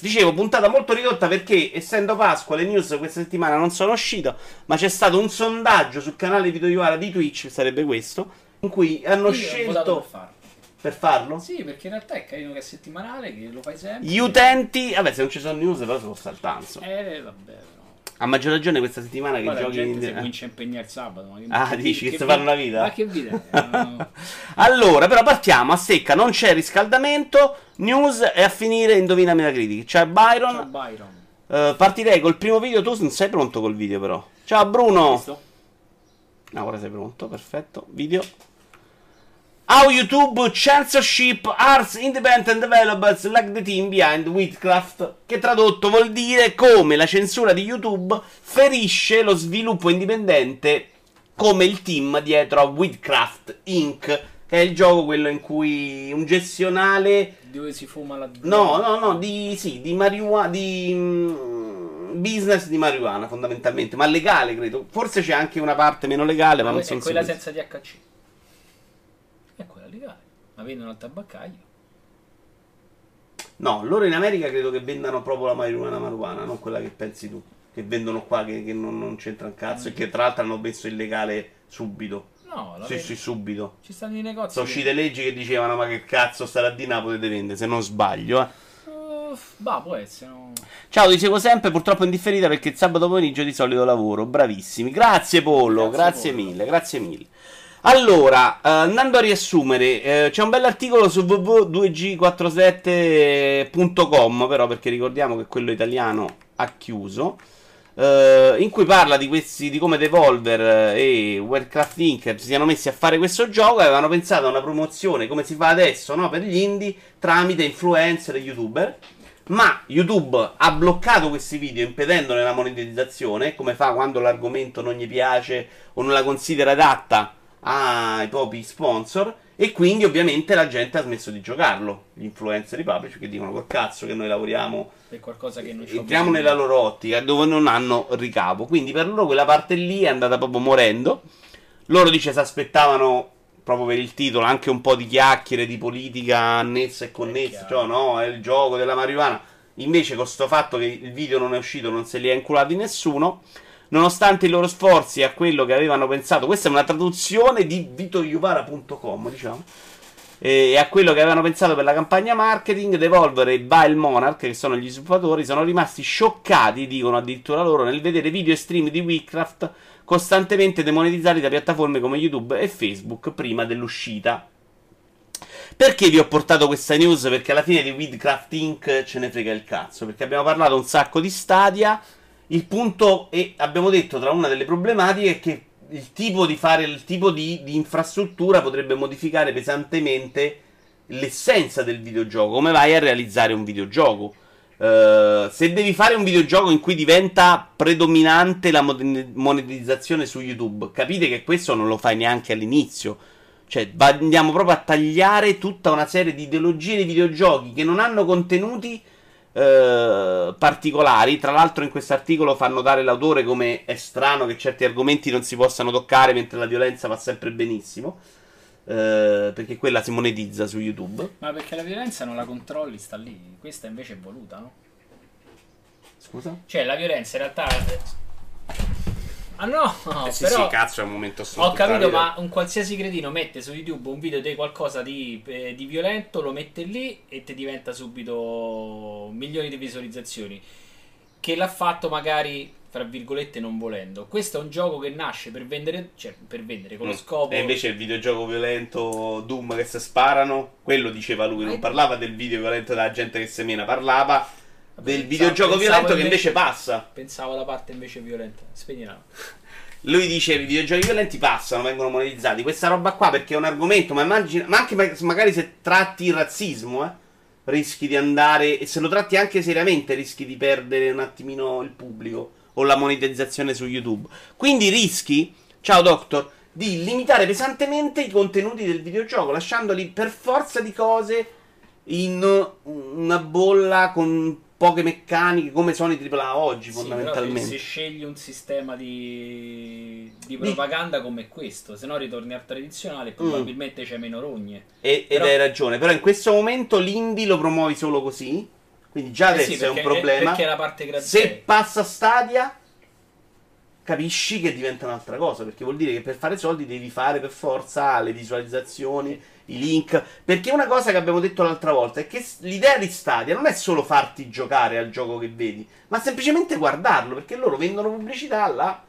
Dicevo, puntata molto ridotta perché, essendo Pasqua, le news questa settimana non sono uscite, ma c'è stato un sondaggio sul canale Video Iovara di Twitch, sarebbe questo, in cui hanno Io scelto... per farlo. Per farlo? Sì, perché in realtà è carino che è settimanale, che lo fai sempre. Gli utenti... Vabbè, se non ci sono news però saltare, insomma. Eh, vabbè. A maggior ragione questa settimana che giochi... gente in... comincia a impegnare il sabato. Ma che, Ah, dici che si fanno una vita? Ma che vita? No. Allora, però partiamo a secca, non c'è riscaldamento, news e a finire indovina Metacritic. C'è Byron... Ciao Byron. Eh, partirei col primo video. Tu non sei pronto col video, però. Ciao, Bruno. Visto? Ah, ora sei pronto. Perfetto. Video. How YouTube censorship arts independent developers like the team behind Witchcraft. Che tradotto vuol dire come la censura di YouTube ferisce lo sviluppo indipendente come il team dietro a Witchcraft Inc. Che è il gioco quello in cui un gestionale Dove si fuma la No, no, no, di, sì, di marijuana, di mm, business di marijuana fondamentalmente, ma legale credo. Forse c'è anche una parte meno legale, ma Ma non è sono quella sicuro. senza THC. Ma vendono al tabaccaio. No, loro in America credo che vendano proprio la marijuana marijuana, non quella che pensi tu. Che vendono qua che, che non, non c'entra un cazzo e che tra l'altro hanno messo illegale subito. No, la Sì, ven- sì, subito. Ci stanno i negozi. Sono che- uscite leggi che dicevano ma che cazzo starà di Napoli potete vendere, se non sbaglio, eh. Uh, bah, può essere. no. Ciao, seguo sempre, purtroppo in differita perché sabato pomeriggio di solito lavoro. Bravissimi. Grazie Pollo, grazie, Grazie, Pollo. mille, grazie mille. Allora, eh, andando a riassumere, eh, c'è un bell'articolo su www.2g47.com, però perché ricordiamo che quello italiano ha chiuso, eh, in cui parla di, questi, di come Devolver eh, e Warcraft Inc. si siano messi a fare questo gioco e avevano pensato a una promozione come si fa adesso no, per gli indie tramite influencer e youtuber. Ma YouTube ha bloccato questi video impedendone la monetizzazione, come fa quando l'argomento non gli piace o non la considera adatta ai propri sponsor. E quindi ovviamente la gente ha smesso di giocarlo. Gli influencer i publisher che dicono col cazzo che noi lavoriamo Per qualcosa che non entriamo nella loro ottica dove non hanno ricavo. Quindi per loro quella parte lì è andata proprio morendo. Loro dice si aspettavano proprio per il titolo anche un po' di chiacchiere di politica annessa e connessa, cioè no, è il gioco della marijuana. Invece con sto fatto che il video non è uscito non se li ha inculati nessuno. Nonostante i loro sforzi a quello che avevano pensato, questa è una traduzione di vitoiuvara.com, diciamo e a quello che avevano pensato per la campagna marketing, Devolver e Vile Monarch, che sono gli sviluppatori, sono rimasti scioccati, dicono addirittura loro, nel vedere video e stream di Witchcraft costantemente demonetizzati da piattaforme come YouTube e Facebook prima dell'uscita. Perché vi ho portato questa news? Perché alla fine di Witchcraft Inc. ce ne frega il cazzo. Perché abbiamo parlato un sacco di Stadia. Il punto, e abbiamo detto tra una delle problematiche, è che il tipo di fare il tipo di, di infrastruttura potrebbe modificare pesantemente l'essenza del videogioco. Come vai a realizzare un videogioco? Eh, se devi fare un videogioco in cui diventa predominante la mon- monetizzazione su YouTube, capite che questo non lo fai neanche all'inizio. Cioè, andiamo proprio a tagliare tutta una serie di ideologie di videogiochi che non hanno contenuti eh, particolari. Tra l'altro, in questo articolo fa notare l'autore come è strano che certi argomenti non si possano toccare mentre la violenza va sempre benissimo. eh, perché quella si monetizza su YouTube. Ma perché la violenza non la controlli, sta lì. Questa invece è voluta, no? Scusa? Cioè, la violenza in realtà. Ah no, eh sì, però sì, cazzo, è un momento ho storico. capito, ma un qualsiasi cretino mette su YouTube un video di qualcosa di, eh, di violento, lo mette lì e ti diventa subito milioni di visualizzazioni. Che l'ha fatto magari, fra virgolette, non volendo. Questo è un gioco che nasce per vendere, cioè per vendere con lo scopo. Mm. E invece il videogioco violento Doom che si sparano, quello diceva lui, non parlava del video violento della gente che semena, parlava del videogioco pensavo violento che invece passa. Pensavo alla parte invece violenta. Spegnila. Lui dice i videogiochi violenti passano, vengono monetizzati. Questa roba qua perché è un argomento, ma immagina, ma anche ma- magari se tratti il razzismo, eh, rischi di andare, e se lo tratti anche seriamente, rischi di perdere un attimino il pubblico o la monetizzazione su YouTube. Quindi rischi, ciao Doctor, di limitare pesantemente i contenuti del videogioco, lasciandoli per forza di cose in una bolla con poche meccaniche come sono i AAA oggi, Sì, fondamentalmente. se, se scegli un sistema di, di propaganda come questo, se no ritorni al tradizionale, probabilmente c'è meno rogne. E- ed Però- hai ragione, però in questo momento l'indie lo promuovi solo così. Quindi già Eh adesso sì, è un problema. è. Se passa Stadia, capisci che diventa un'altra cosa. Perché vuol dire che per fare soldi devi fare per forza le visualizzazioni, i link. Perché una cosa che abbiamo detto l'altra volta è che l'idea di Stadia non è solo farti giocare al gioco che vedi, ma semplicemente guardarlo. Perché loro vendono pubblicità là.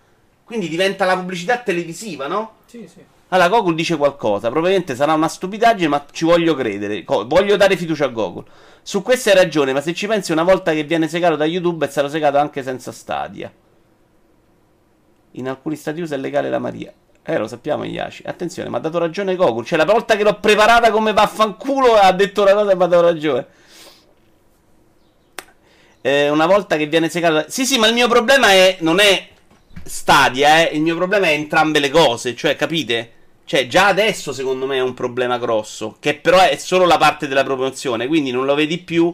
Quindi diventa la pubblicità televisiva, no? Sì, sì. Allora, Gogol dice qualcosa. Probabilmente sarà una stupidaggine, ma ci voglio credere. Co- voglio dare fiducia a Gogol. Su questo hai ragione, ma se ci pensi, una volta che viene segato da YouTube, è stato segato anche senza Stadia. In alcuni stati USA è legale la Maria. Eh, lo sappiamo, Iaci. Attenzione, mi ha dato ragione Gogol. Cioè, la volta che l'ho preparata come vaffanculo, ha detto una cosa e mi ha dato ragione. Eh, una volta che viene segato. da- Sì, sì, ma il mio problema è. Non è Stadia, eh. Il mio problema è entrambe le cose. Cioè, capite? Cioè, già adesso secondo me è un problema grosso. Che però è solo la parte della promozione. Quindi non lo vedi più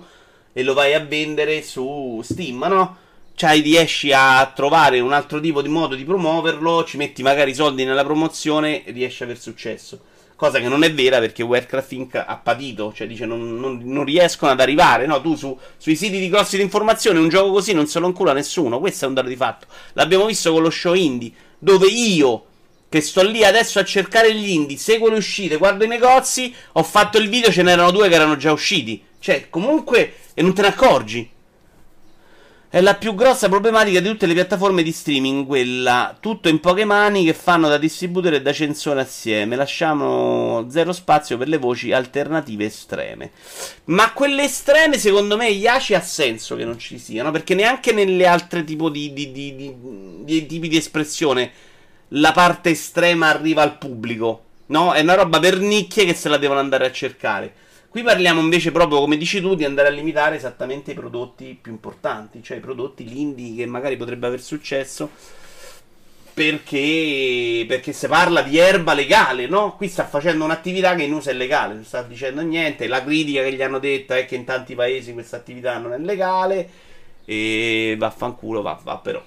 e lo vai a vendere su Steam, no? Cioè, riesci a trovare un altro tipo di modo di promuoverlo. Ci metti magari i soldi nella promozione e riesci a aver successo. Cosa che non è vera perché Warcraft Inc. ha patito, cioè dice non, non- non riescono ad arrivare. No, tu su- sui siti di grossi di informazione un gioco così non se lo incula nessuno. Questo è un dato di fatto. L'abbiamo visto con lo show indie, dove io, che sto lì adesso a cercare gli indie, seguo le uscite, guardo i negozi, ho fatto il video, ce n'erano due che erano già usciti. Cioè, comunque, e non te ne accorgi. È la più grossa problematica di tutte le piattaforme di streaming, quella tutto in poche mani che fanno da distributore e da censore assieme. Lasciamo zero spazio per le voci alternative estreme. Ma quelle estreme, secondo me, Yashi ha senso che non ci siano, perché neanche nelle altre tipo di- di- di- di tipi di espressione la parte estrema arriva al pubblico. No? È una roba per nicchie che se la devono andare a cercare. Qui parliamo invece proprio, come dici tu, di andare a limitare esattamente i prodotti più importanti, cioè i prodotti l'indie che magari potrebbe aver successo perché, perché si parla di erba legale, no? Qui sta facendo un'attività che in USA è legale, non sta dicendo niente, la critica che gli hanno detto è che in tanti paesi questa attività non è legale e vaffanculo, va, va però.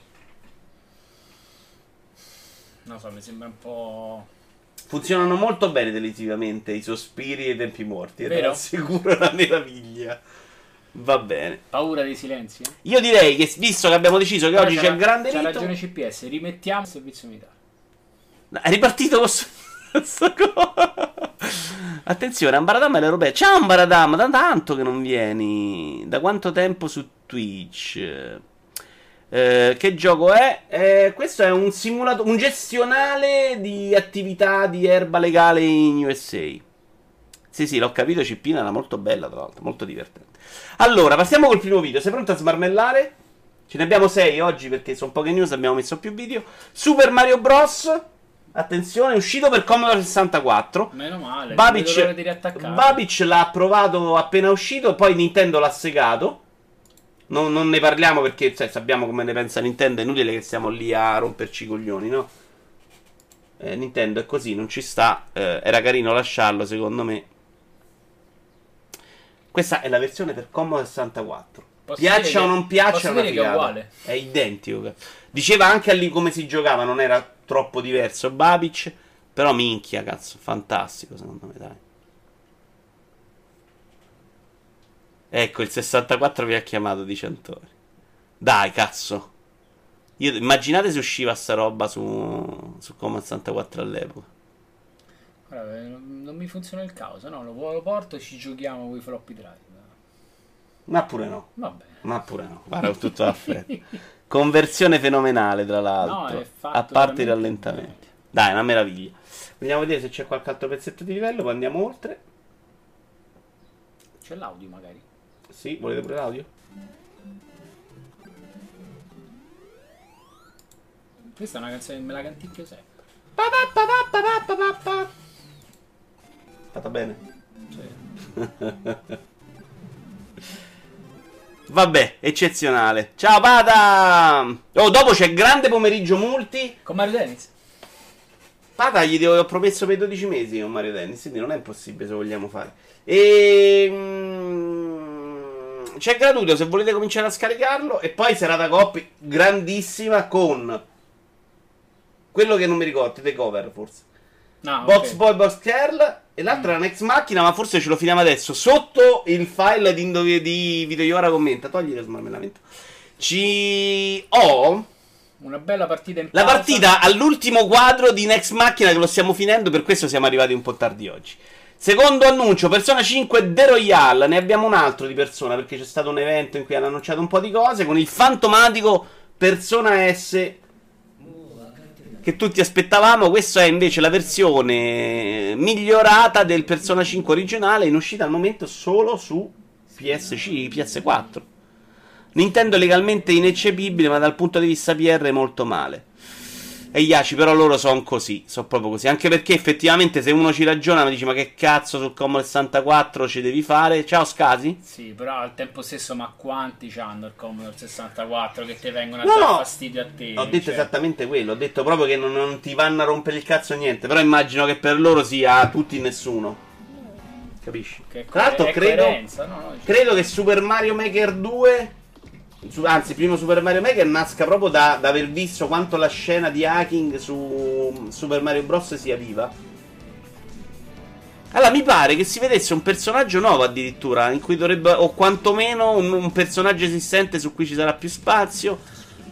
Non so, mi sembra un po'. Funzionano molto bene televisivamente i sospiri e i tempi morti, Vero? assicuro, è una meraviglia. Va bene. Paura dei silenzi. Io direi che visto che abbiamo deciso che Però oggi c'è il grande C'ha rito, ragione CPS, rimettiamo il servizio militare. No, è ripartito con sto co- Attenzione, Ambaradam è l'europeo. Ciao Ambaradam, da tanto che non vieni. Da quanto tempo su Twitch? Eh, che gioco è? Eh, questo è un simulatore, un gestionale di attività di erba legale in USA. Sì, sì, l'ho capito, Cippina era molto bella, tra l'altro, molto divertente. Allora, partiamo col primo video. Sei pronto a smarmellare? Ce ne abbiamo sei oggi perché sono poche news, abbiamo messo più video. Super Mario Bros. Attenzione, è uscito per Commodore 64. Meno male. Babic. Babic l'ha provato appena uscito, poi Nintendo l'ha segato. Non, non ne parliamo perché cioè, sappiamo come ne pensa Nintendo, è inutile che stiamo lì a romperci i coglioni, no? Eh, Nintendo è così, non ci sta. Eh, era carino lasciarlo, secondo me. Questa è la versione per Commodore 64. Posso piaccia o non piaccia, è una è figata. uguale. È identico. Diceva anche lì come si giocava, non era troppo diverso. Babic, però minchia, cazzo, fantastico secondo me, dai. Ecco, il 64 vi ha chiamato di Centori. Dai, cazzo. Io, immaginate se usciva sta roba su, su Commodore 64 all'epoca. Guarda, eh, non mi funziona il caos, no? Lo, lo porto e ci giochiamo con i floppy drive. Ma pure no. Va bene. Ma pure no. Guarda, ho tutto a fretta. Conversione fenomenale, tra l'altro. No, a parte i rallentamenti. Dai, una meraviglia. Vediamo a vedere se c'è qualche altro pezzetto di livello, poi andiamo oltre. C'è l'audio magari. Sì, volete pure l'audio? Questa è una canzone che me la canticchio sempre. Pa, pa, pa, pa, pa, pa, pa, pa. Fatta bene. Cioè, Vabbè, eccezionale. Ciao Pata! Oh, dopo c'è grande pomeriggio multi. Con Mario Tennis? Pata gli devo- ho promesso per 12 mesi con Mario Tennis, quindi non è impossibile se vogliamo fare. E... mm, C'è gratuito se volete cominciare a scaricarlo. E poi serata coppia grandissima con quello che non mi ricordo, The Cover forse. No, Box ok. Boy, Box Girl e l'altra era Next Macchina, ma forse ce lo finiamo adesso. Sotto il file di, Indove- di Video Iora commenta. Togli lo smarmellamento. Ci ho Una bella partita in la pausa. partita all'ultimo quadro di Next Macchina che lo stiamo finendo, per questo siamo arrivati un po' tardi oggi. Secondo annuncio, Persona 5 The Royale. Ne abbiamo un altro di Persona perché c'è stato un evento in cui hanno annunciato un po' di cose con il fantomatico Persona S che tutti aspettavamo. Questa è invece la versione migliorata del Persona 5 originale in uscita al momento solo su PSC, PS4. Nintendo legalmente ineccepibile, ma dal punto di vista PR molto male. E Yaci, però loro sono così, sono proprio così. Anche perché effettivamente se uno ci ragiona mi dice ma che cazzo sul Commodore 64 ci devi fare? Ciao Scasi? Sì, però al tempo stesso, ma quanti c'hanno il Commodore 64 che ti vengono a No, dare fastidio a te? Ho detto cioè. esattamente quello, ho detto proprio che non, non ti vanno a rompere il cazzo niente, però immagino che per loro sia tutti nessuno. Capisci? Che Tra l'altro credo, coerenza, no? No, credo che Super Mario Maker 2, su- anzi primo Super Mario Maker, nasca proprio da, da aver visto quanto la scena di hacking su Super Mario Bros. sia viva. Allora, mi pare che si vedesse un personaggio nuovo addirittura, in cui dovrebbe, o quantomeno un, un personaggio esistente su cui ci sarà più spazio.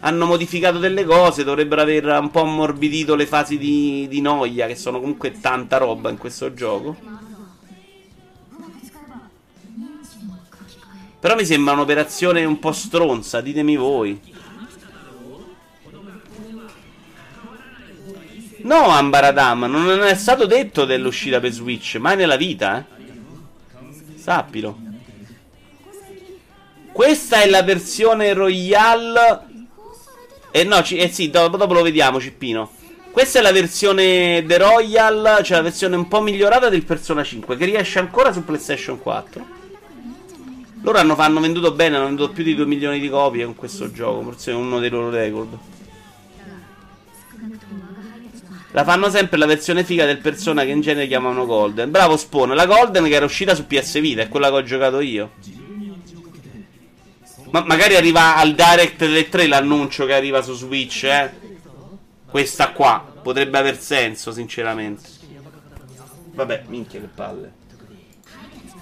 Hanno modificato delle cose, dovrebbero aver un po' ammorbidito le fasi di, di noia, che sono comunque tanta roba in questo gioco. Però mi sembra un'operazione un po' stronza, ditemi voi. No, Ambaradam, non è stato detto dell'uscita per Switch, mai nella vita, eh. Sappilo. Questa è la versione Royale. Eh no, ci- eh sì, dopo, dopo lo vediamo, Cippino. Questa è la versione The Royal, cioè la versione un po' migliorata del Persona 5, che riesce ancora su PlayStation 4. Loro hanno, hanno venduto bene, hanno venduto più di 2 milioni di copie con questo gioco, forse è uno dei loro record. La fanno sempre la versione figa del Persona che in genere chiamano Golden. Bravo Spawn, la Golden che era uscita su PS Vita, è quella che ho giocato io. Ma magari arriva al Direct delle 3 l'annuncio che arriva su Switch, eh. Questa qua potrebbe aver senso, sinceramente. Vabbè, minchia che palle.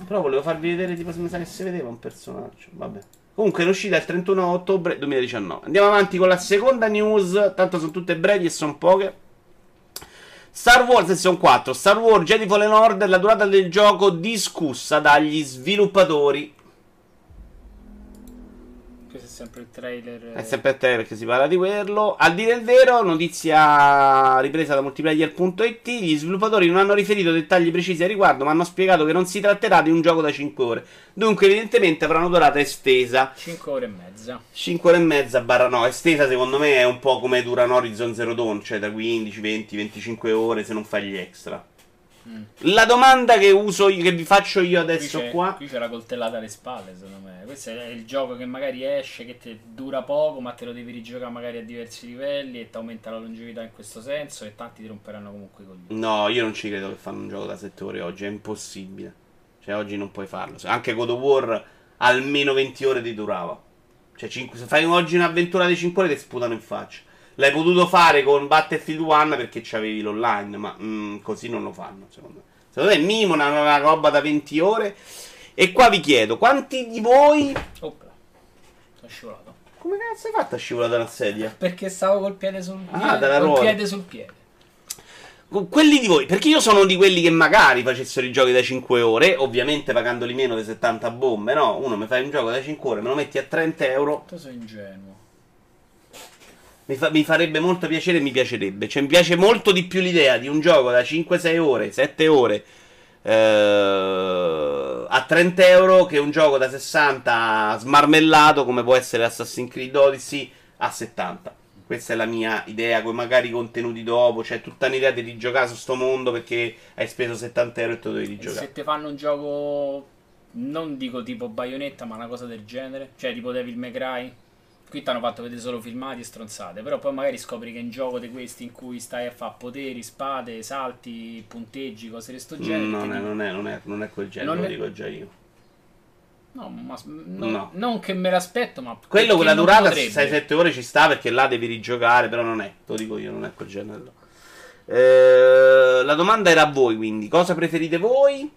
Però volevo farvi vedere tipo se mi sa che si vedeva un personaggio. Vabbè. Comunque è uscita il 31 ottobre 2019. Andiamo avanti con la seconda news. Tanto sono tutte brevi e sono poche. Star Wars Season 4. Star Wars Jedi Fallen Order. La durata del gioco discussa dagli sviluppatori. Questo è sempre il trailer. È sempre a te perché si parla di quello. A dire il vero, notizia ripresa da multiplayer.it. Gli sviluppatori non hanno riferito dettagli precisi a riguardo, ma hanno spiegato che non si tratterà di un gioco da 5 ore. Dunque, evidentemente avranno durata estesa. 5 ore e mezza. 5 ore e mezza barra no, estesa secondo me è un po' come dura un Horizon Zero Dawn, cioè da 15, 20, 25 ore se non fai gli extra. Mm. La domanda che uso io, che vi faccio io Qui adesso c'è, qua. qui c'è la coltellata alle spalle, secondo me. Questo è il gioco che magari esce, che ti dura poco, ma te lo devi rigiocare magari a diversi livelli e ti aumenta la longevità in questo senso. E tanti ti romperanno comunque i coglioni. No, io non ci credo che fanno un gioco da 7 ore oggi, è impossibile. Cioè, oggi non puoi farlo. Anche God of War almeno 20 ore ti durava. Cioè, cinque- se fai oggi un'avventura di 5 ore ti sputano in faccia. L'hai potuto fare con Battlefield 1 perché c'avevi l'online, ma mm, così non lo fanno, secondo me. Secondo me è minimo una, una roba da 20 ore. E qua vi chiedo, quanti di voi... Opla. Sono scivolato. Come cazzo hai fatto a scivolare da una sedia? Perché stavo col piede sul Ah, piede. dalla col ruota. piede sul piede. Quelli di voi, perché io sono di quelli che magari facessero i giochi da 5 ore, ovviamente pagandoli meno di 70 bombe, no? Uno mi fai un gioco da 5 ore, me lo metti a 30 euro, Tu sei ingenuo. Mi, fa- mi farebbe molto piacere e mi piacerebbe. Cioè, mi piace molto di più l'idea di un gioco da 5-6 ore, 7 ore, eh, a 30 euro che un gioco da 60 smarmellato come può essere Assassin's Creed Odyssey a 70. Questa è la mia idea, con magari i contenuti dopo. C'è tutta un'idea di rigiocare su sto mondo perché hai speso 70 euro e te lo devi E rigiocare. se ti fanno un gioco, non dico tipo Bayonetta, ma una cosa del genere, cioè tipo Devil May Cry. Qui ti hanno fatto vedere solo filmati e stronzate, però poi magari scopri che è un gioco di questi in cui stai a fare poteri, spade, salti, punteggi, cose di sto genere. Mm, ti non, è, non, è, non, è, non è quel genere, Non lo dico già io. No, ma non, No. non che me l'aspetto, ma Quello quella durata, potrebbe. 6-7 ore ci sta perché là devi rigiocare, però non è, te lo dico io, non è quel genere. Eh, la domanda era a voi, quindi, cosa preferite voi?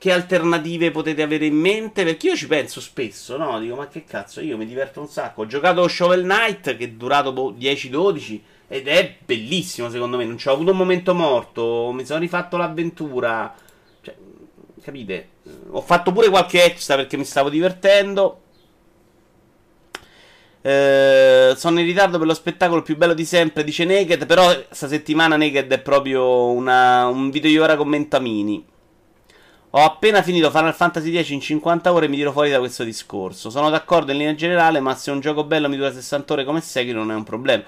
Che alternative potete avere in mente? Perché io ci penso spesso, no? Dico, ma che cazzo, io mi diverto un sacco. Ho giocato Shovel Knight, che è durato 10-12, ed è bellissimo, secondo me. Non ci ho avuto un momento morto, mi sono rifatto l'avventura. Cioè, capite? Ho fatto pure qualche extra perché mi stavo divertendo. Eh, sono in ritardo per lo spettacolo più bello di sempre, dice Naked. Però sta settimana Naked è proprio una, un video ora commentamini. Ho appena finito Final Fantasy X in 50 ore e mi tiro fuori da questo discorso. Sono d'accordo in linea generale, ma se un gioco bello mi dura 60 ore come Sekiro non è un problema.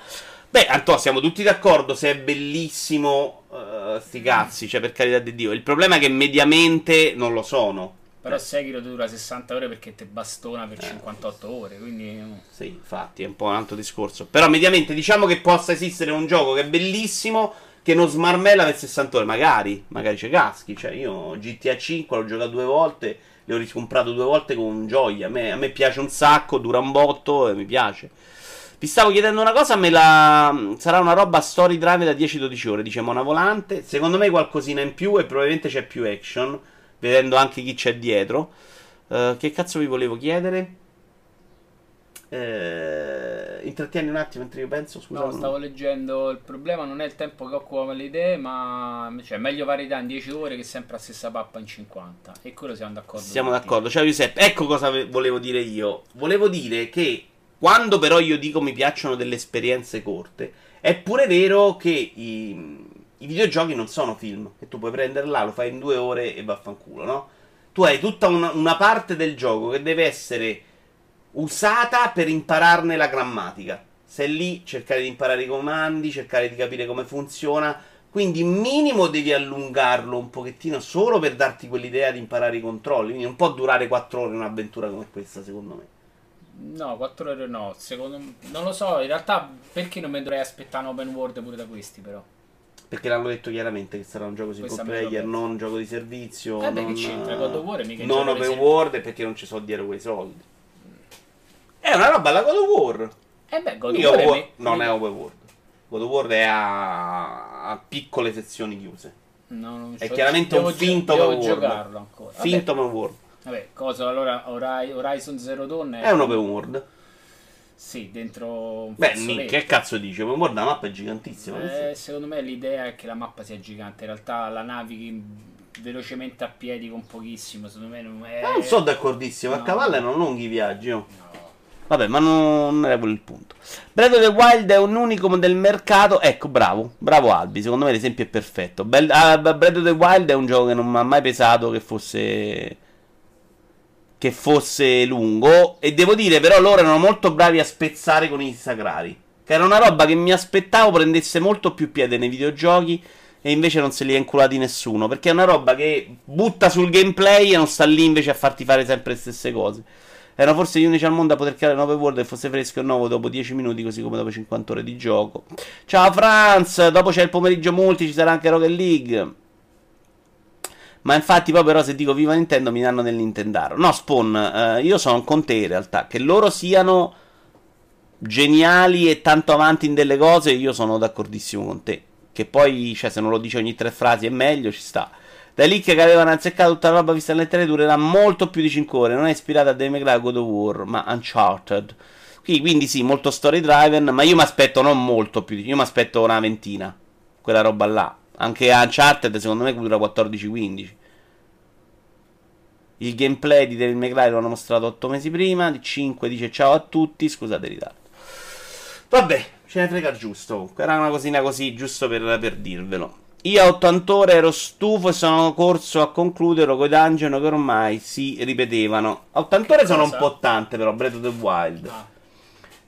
Beh, Anto, siamo tutti d'accordo se è bellissimo. Uh, sti cazzi, cioè per carità di Dio. Il problema è che mediamente non lo sono. Però Sekiro dura 60 ore perché te bastona per eh. 58 ore, quindi... Sì, infatti, è un po' un altro discorso. Però mediamente diciamo che possa esistere un gioco che è bellissimo, che non smarmella per 60 ore. Magari, magari c'è caschi. Cioè, io GTA 5 l'ho giocato due volte, le ho riscomprato due volte con gioia. A me, a me piace un sacco, dura un botto e mi piace. Vi stavo chiedendo una cosa, me la... sarà una roba story drive da 10-12 ore, dice Mona Volante. Secondo me qualcosina in più e probabilmente c'è più action vedendo anche chi c'è dietro. Uh, che cazzo vi volevo chiedere? Eh, intrattieni un attimo mentre io penso. Scusa. No, stavo leggendo. Il problema non è il tempo che occupa le idee, ma cioè, meglio varietà in 10 ore che sempre la stessa pappa in 50. E quello siamo d'accordo. Siamo d'accordo. Ciao Giuseppe, ecco cosa volevo dire io. Volevo dire che quando però io dico mi piacciono delle esperienze corte, è pure vero che i, i videogiochi non sono film, che tu puoi prendere là, lo fai in due ore e vaffanculo, no? Tu hai tutta una, una parte del gioco che deve essere usata per impararne la grammatica. Sei lì, cercare di imparare i comandi, cercare di capire come funziona. Quindi, minimo devi allungarlo un pochettino solo per darti quell'idea di imparare i controlli. Quindi, non può durare 4 ore un'avventura come questa, secondo me. No, 4 ore no. Secondo me, non lo so. In realtà, perché non mi dovrei aspettare un open world pure da questi, però? Perché l'hanno detto chiaramente che sarà un gioco single player, non un gioco di servizio. Eh beh, non, che c'entra? God of War mica Non open world perché non ci so dietro quei soldi. È una roba alla God of War. Eh beh, God of War, War non mi... è open world. God of War è a, a piccole sezioni chiuse. No, non è chiaramente un finto open world. giocarlo ancora. Finto open world. Vabbè, cosa allora Horizon Zero Dawn è, è un open world. Sì, dentro un Beh, Nick, che cazzo dice? Ma guarda, la mappa è gigantissima. Eh, secondo me l'idea è che la mappa sia gigante. In realtà la navighi velocemente a piedi con pochissimo. Secondo me non è. non sono d'accordissimo. No. A cavallo non lunghi viaggi. No. Vabbè, ma non era quello il punto. Breath of the Wild è un unicum del mercato. Ecco, bravo, bravo Albi. Secondo me l'esempio è perfetto. Bell- uh, Breath of the Wild è un gioco che non mi ha mai pesato che fosse che fosse lungo. E devo dire, però, loro erano molto bravi a spezzare con i sacrari. Che era una roba che mi aspettavo prendesse molto più piede nei videogiochi. E invece non se li ha inculati nessuno. Perché è una roba che butta sul gameplay e non sta lì invece a farti fare sempre le stesse cose. Erano forse gli unici al mondo a poter creare un open world e fosse fresco e nuovo dopo 10 minuti, così come dopo 50 ore di gioco. Ciao Franz, dopo c'è il pomeriggio multi, ci sarà anche Rocket League. Ma infatti, poi però, se dico viva Nintendo, mi danno del Nintendaro. No, Spawn, eh, io sono con te in realtà. Che loro siano geniali e tanto avanti in delle cose, io sono d'accordissimo con te. Che poi, cioè, se non lo dici ogni tre frasi è meglio, ci sta. Da lì che avevano azzeccato tutta la roba vista nelle lettere durerà molto più di 5 ore. Non è ispirata a Devil May God of War, ma Uncharted. Qui, quindi sì, molto story driven, ma io mi aspetto non molto più. Io mi aspetto una ventina. Quella roba là. Anche Uncharted secondo me dura 14-15. Il gameplay di May Cry lo hanno mostrato 8 mesi prima. Di 5 dice ciao a tutti. Scusate il ritardo. Vabbè, ce ne frega giusto. Era una cosina così, giusto per, per dirvelo. Io a 80 ore ero stufo e sono corso a concludere con i dungeon che ormai si ripetevano. A 80 ore sono un po' tante, però. Breath of the Wild. Ah.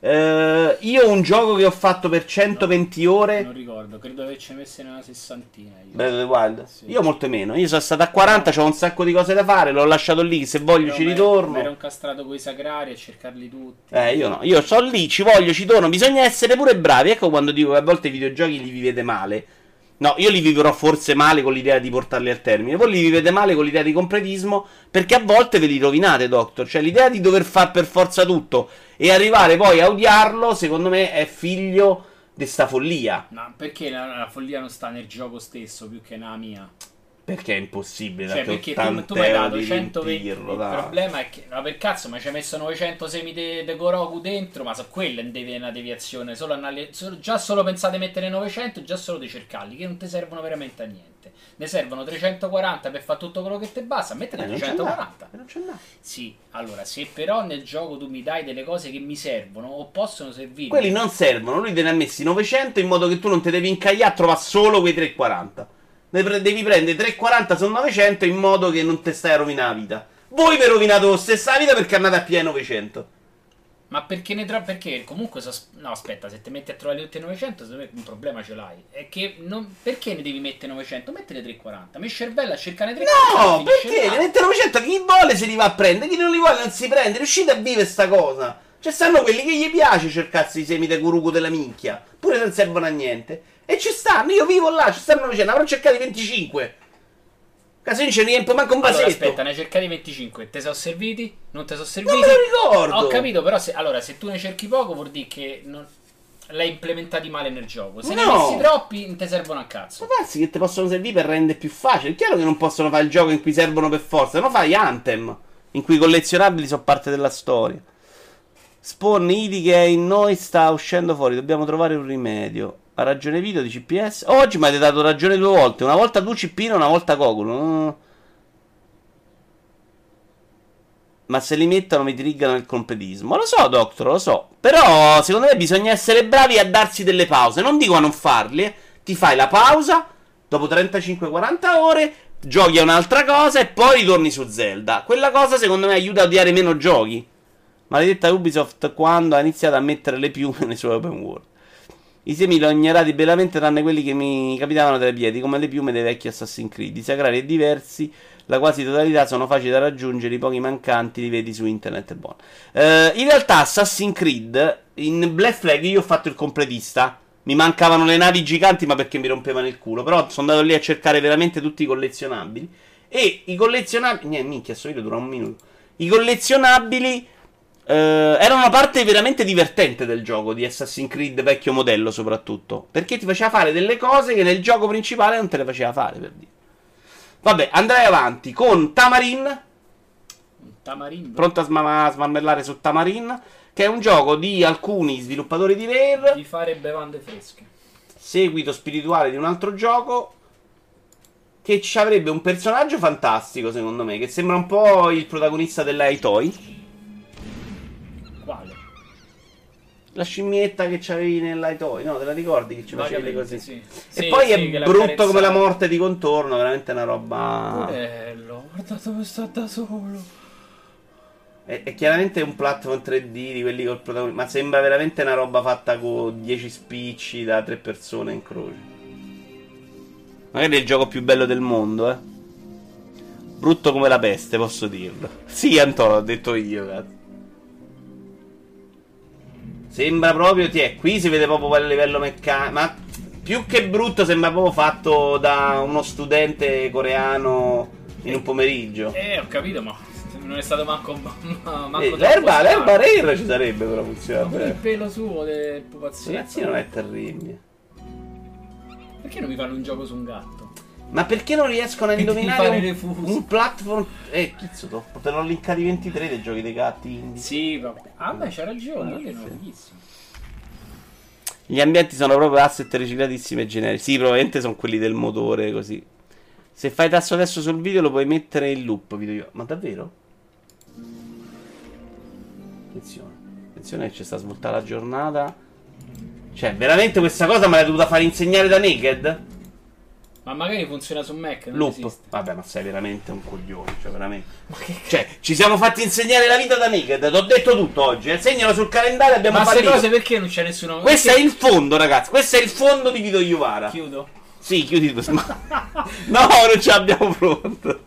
Uh, io un gioco che ho fatto per 120 no, ore. Non ricordo, credo averci messe una sessantina. Io. Breath of the Wild? Sì. Io molto meno. Io sono stato a 40, ho un sacco di cose da fare. L'ho lasciato lì. Se voglio Però ci ritorno. Ero incastrato con i sacrari a cercarli tutti. Eh, io no. Io sto lì, ci voglio, ci torno. Bisogna essere pure bravi. Ecco quando dico che a volte i videogiochi li vivete male. No, io li vivrò forse male con l'idea di portarli al termine. Voi li vivete male con l'idea di compretismo perché a volte ve li rovinate, Doctor. Cioè, l'idea di dover fare per forza tutto e arrivare poi a odiarlo, secondo me, è figlio di sta follia. No, perché la, la follia non sta nel gioco stesso più che nella mia? Perché è impossibile Cioè, perché tu, 80 tu mi hai dato di 120. riempirlo, Il dai. problema è che, ma per cazzo, ma ci hai messo 900 semi di Goroku dentro, ma so quella è una deviazione. Solo solo- già solo pensate di mettere 900, già solo di cercarli, che non ti servono veramente a niente. Ne servono 340 per fare tutto quello che ti basta, mettete Eh, non c'è 340. là, non c'è là. Sì, allora, se però nel gioco tu mi dai delle cose che mi servono o possono servire. Quelli non servono, lui te ne ha messi 900 in modo che tu non ti devi incagliare a trovare solo quei 340. Pre- Devi prendere 340 su 900 in modo che non ti stai a rovinare la vita. Voi vi rovinate lo stessa vita perché andate a piedi 900. Ma perché ne tra... Perché comunque... sos- No, aspetta, se ti metti a trovare tutte 900, secondo me un problema ce l'hai. È che non... Perché ne devi mettere 900? Mettele 340. Mi cervello a cercare 340. No, perché? Ne mette 900 chi vuole se li va a prendere, chi non li vuole non si prende. Riuscite a vivere sta cosa. Ci stanno quelli che gli piace cercarsi i semi de curucu della minchia. Pure non servono a niente. E ci stanno, io vivo là, ci stanno 900, avrò cercato i 25. Casino ce ne riempio manco un Allora, vasetto. aspetta, ne cercati 25. Te sono serviti? Non te sono serviti? non me lo ricordo. Ho capito, però se... Allora, se tu ne cerchi poco vuol dire che non... l'hai implementati male nel gioco. Se ne No. messi troppi, non ti servono a cazzo. Può darsi che ti possono servire per rendere più facile. È chiaro che non possono fare il gioco in cui servono per forza. No, fai Anthem, in cui i collezionabili sono parte della storia. Spawn Idi che è in noi sta uscendo fuori. Dobbiamo trovare un rimedio. Ha ragione video di CPS. Oggi mi avete dato ragione due volte. Una volta tu Cippino, una volta Coculo. Mm. Ma se li mettono mi triggano il completismo. Lo so, Doctor, lo so. Però secondo me bisogna essere bravi a darsi delle pause. Non dico a non farli. eh. Ti fai la pausa. Dopo 35-40 ore. Giochi a un'altra cosa e poi ritorni su Zelda. Quella cosa secondo me aiuta a odiare meno giochi. Maledetta Ubisoft quando ha iniziato a mettere le piume nei suoi open world. I semi li ho ignorati bellamente tranne quelli che mi capitavano tra i piedi, come le piume dei vecchi Assassin's Creed. I sacrali e diversi, la quasi totalità sono facili da raggiungere, i pochi mancanti li vedi su internet e buono. Eh, in realtà Assassin's Creed, in Black Flag io ho fatto il completista. Mi mancavano le navi giganti, ma perché mi rompevano il culo. Però sono andato lì a cercare veramente tutti i collezionabili. E i collezionabili. Niente, minchia, sto video dura un minuto. I collezionabili. Eh, erano una parte veramente divertente del gioco di Assassin's Creed vecchio modello, soprattutto. Perché ti faceva fare delle cose che nel gioco principale non te le faceva fare, per dire. Vabbè, andrei avanti con Tamarin. Un tamarindo. Pronto a, sma- a smarmellare su Tamarin. Che è un gioco di alcuni sviluppatori di Rare. Di fare bevande fresche. seguito spirituale di un altro gioco che ci avrebbe un personaggio fantastico secondo me che sembra un po' il protagonista della Toy la scimmietta che c'avevi nella Toy no te la ricordi che ci facevi cose sì. e Sì, poi sì, è brutto carezzava. come la morte di contorno veramente una roba Bello, guarda dove sta da solo. è, è chiaramente un platform 3D di quelli col protagonista ma sembra veramente una roba fatta con 10 spicci da tre persone in croce magari è il gioco più bello del mondo eh brutto come la peste posso dirlo sì Antonio l'ho detto io cazzo Sembra proprio, ti è, qui si vede proprio a livello meccanico, ma più che brutto sembra proprio fatto da uno studente coreano in un pomeriggio. Eh, ho capito, ma non è stato manco. ma- manco Eh, l'erba, l'erba rare ci sarebbe però Ma funziona pure il pelo suo del pupazzetto. Ragazzi non è terribile. Perché non mi fanno un gioco su un gatto? Ma perché non riescono a indovinare un, un platform... Eh, cazzo, to- te l'ho linkati 23 dei giochi dei gatti indie. Sì, vabbè. Ah, beh, c'ha ragione, quelli erano fighissimi. Gli ambienti sono proprio asset riciclatissimi e generici. Sì, probabilmente sono quelli del motore così. Se fai tasto adesso sul video lo puoi mettere in loop. Video. Ma davvero? Attenzione. Attenzione che ci sta a svoltare la giornata. Cioè, veramente questa cosa me l'hai dovuta fare insegnare da Naked? Ma magari funziona su Mac, non Loop. esiste. Vabbè, ma sei veramente un coglione. Cioè, veramente. Ma che Cioè, ci siamo fatti insegnare la vita da Naked. T'ho detto tutto oggi. Eh. Segnalo sul calendario. Abbiamo Ma queste cose perché non c'è nessuno? Questo è perché- il fondo, ragazzi. Questo è il fondo di Vito Iuvara. Chiudo. Sì, chiudi tu. No, non ce l'abbiamo pronto.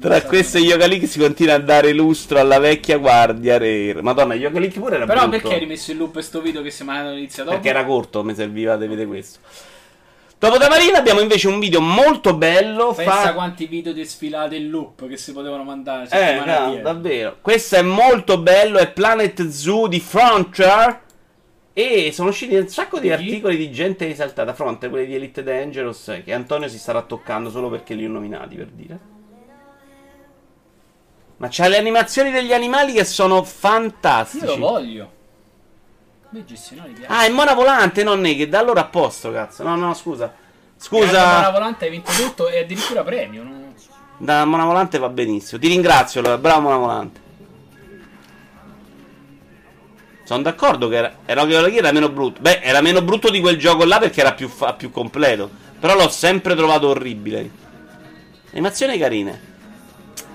Tra questo e Yoga League si continua a dare lustro alla vecchia guardia Rare. Madonna, Yoga League pure era Però brutto. perché hai rimesso in loop sto video che è iniziato dopo? Perché era corto, mi serviva di vedere questo. Dopo Tamarina abbiamo invece un video molto bello. Pensa fa- quanti video di sfilate in loop che si potevano mandare Eh, no, davvero. Questo è molto bello. È Planet Zoo di Frontier. E sono usciti un sacco di articoli di gente esaltata. Fronte, quelli di Elite Dangerous. Che Antonio si starà toccando solo perché li ho nominati, per dire. Ma c'ha le animazioni degli animali che sono fantastici. Io lo voglio. A me gestionare piace. Ah, è Mona Volante, non Naked. Allora a posto, cazzo. No, no, scusa. Scusa. volante hai vinto tutto e addirittura premio. no? Da Mona Volante va benissimo. Ti ringrazio, allora. bravo Mona Volante. Sono d'accordo che era, era, era meno brutto. Beh, era meno brutto di quel gioco là perché era più, fa- più completo. Però l'ho sempre trovato orribile. Animazioni carine.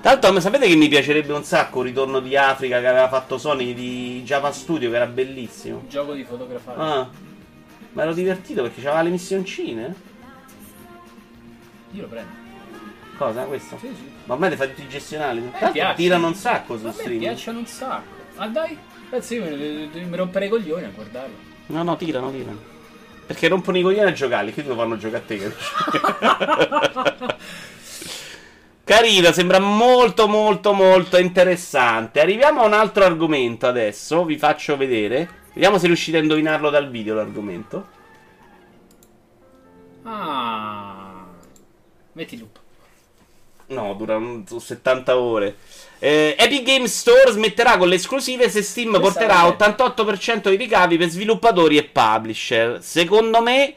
L'altro, ma sapete che mi piacerebbe un sacco il ritorno di Africa che aveva fatto Sony di Java Studio, che era bellissimo. Un gioco di fotografare. Ah, ma ero divertito perché c'aveva le missioncine. Io lo prendo. Cosa? Questo? Sì, sì. Ma ormai ti fai tutti i gestionali. Mi piace. tirano un sacco su stream. piacciono un sacco. Ah dai, pensi io mi, mi rompere i coglioni a guardarlo. No, no, tirano, tirano. Perché rompono i coglioni a giocarli, che lo fanno giocare a te. capisci? Carino, sembra molto molto molto interessante. Arriviamo a un altro argomento adesso, vi faccio vedere. Vediamo se riuscite a indovinarlo dal video l'argomento. Ah. Metti loop. No, dura un- 70 ore. Eh, Epic Games Store smetterà con le esclusive se Steam Questa porterà è- 88% di ricavi per sviluppatori e publisher. Secondo me,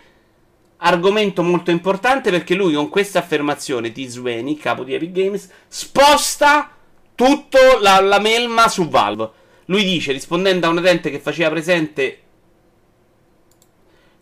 argomento molto importante perché lui con questa affermazione, T. Sweeney, capo di Epic Games, sposta tutto la, la melma su Valve. Lui dice, rispondendo a un utente che faceva presente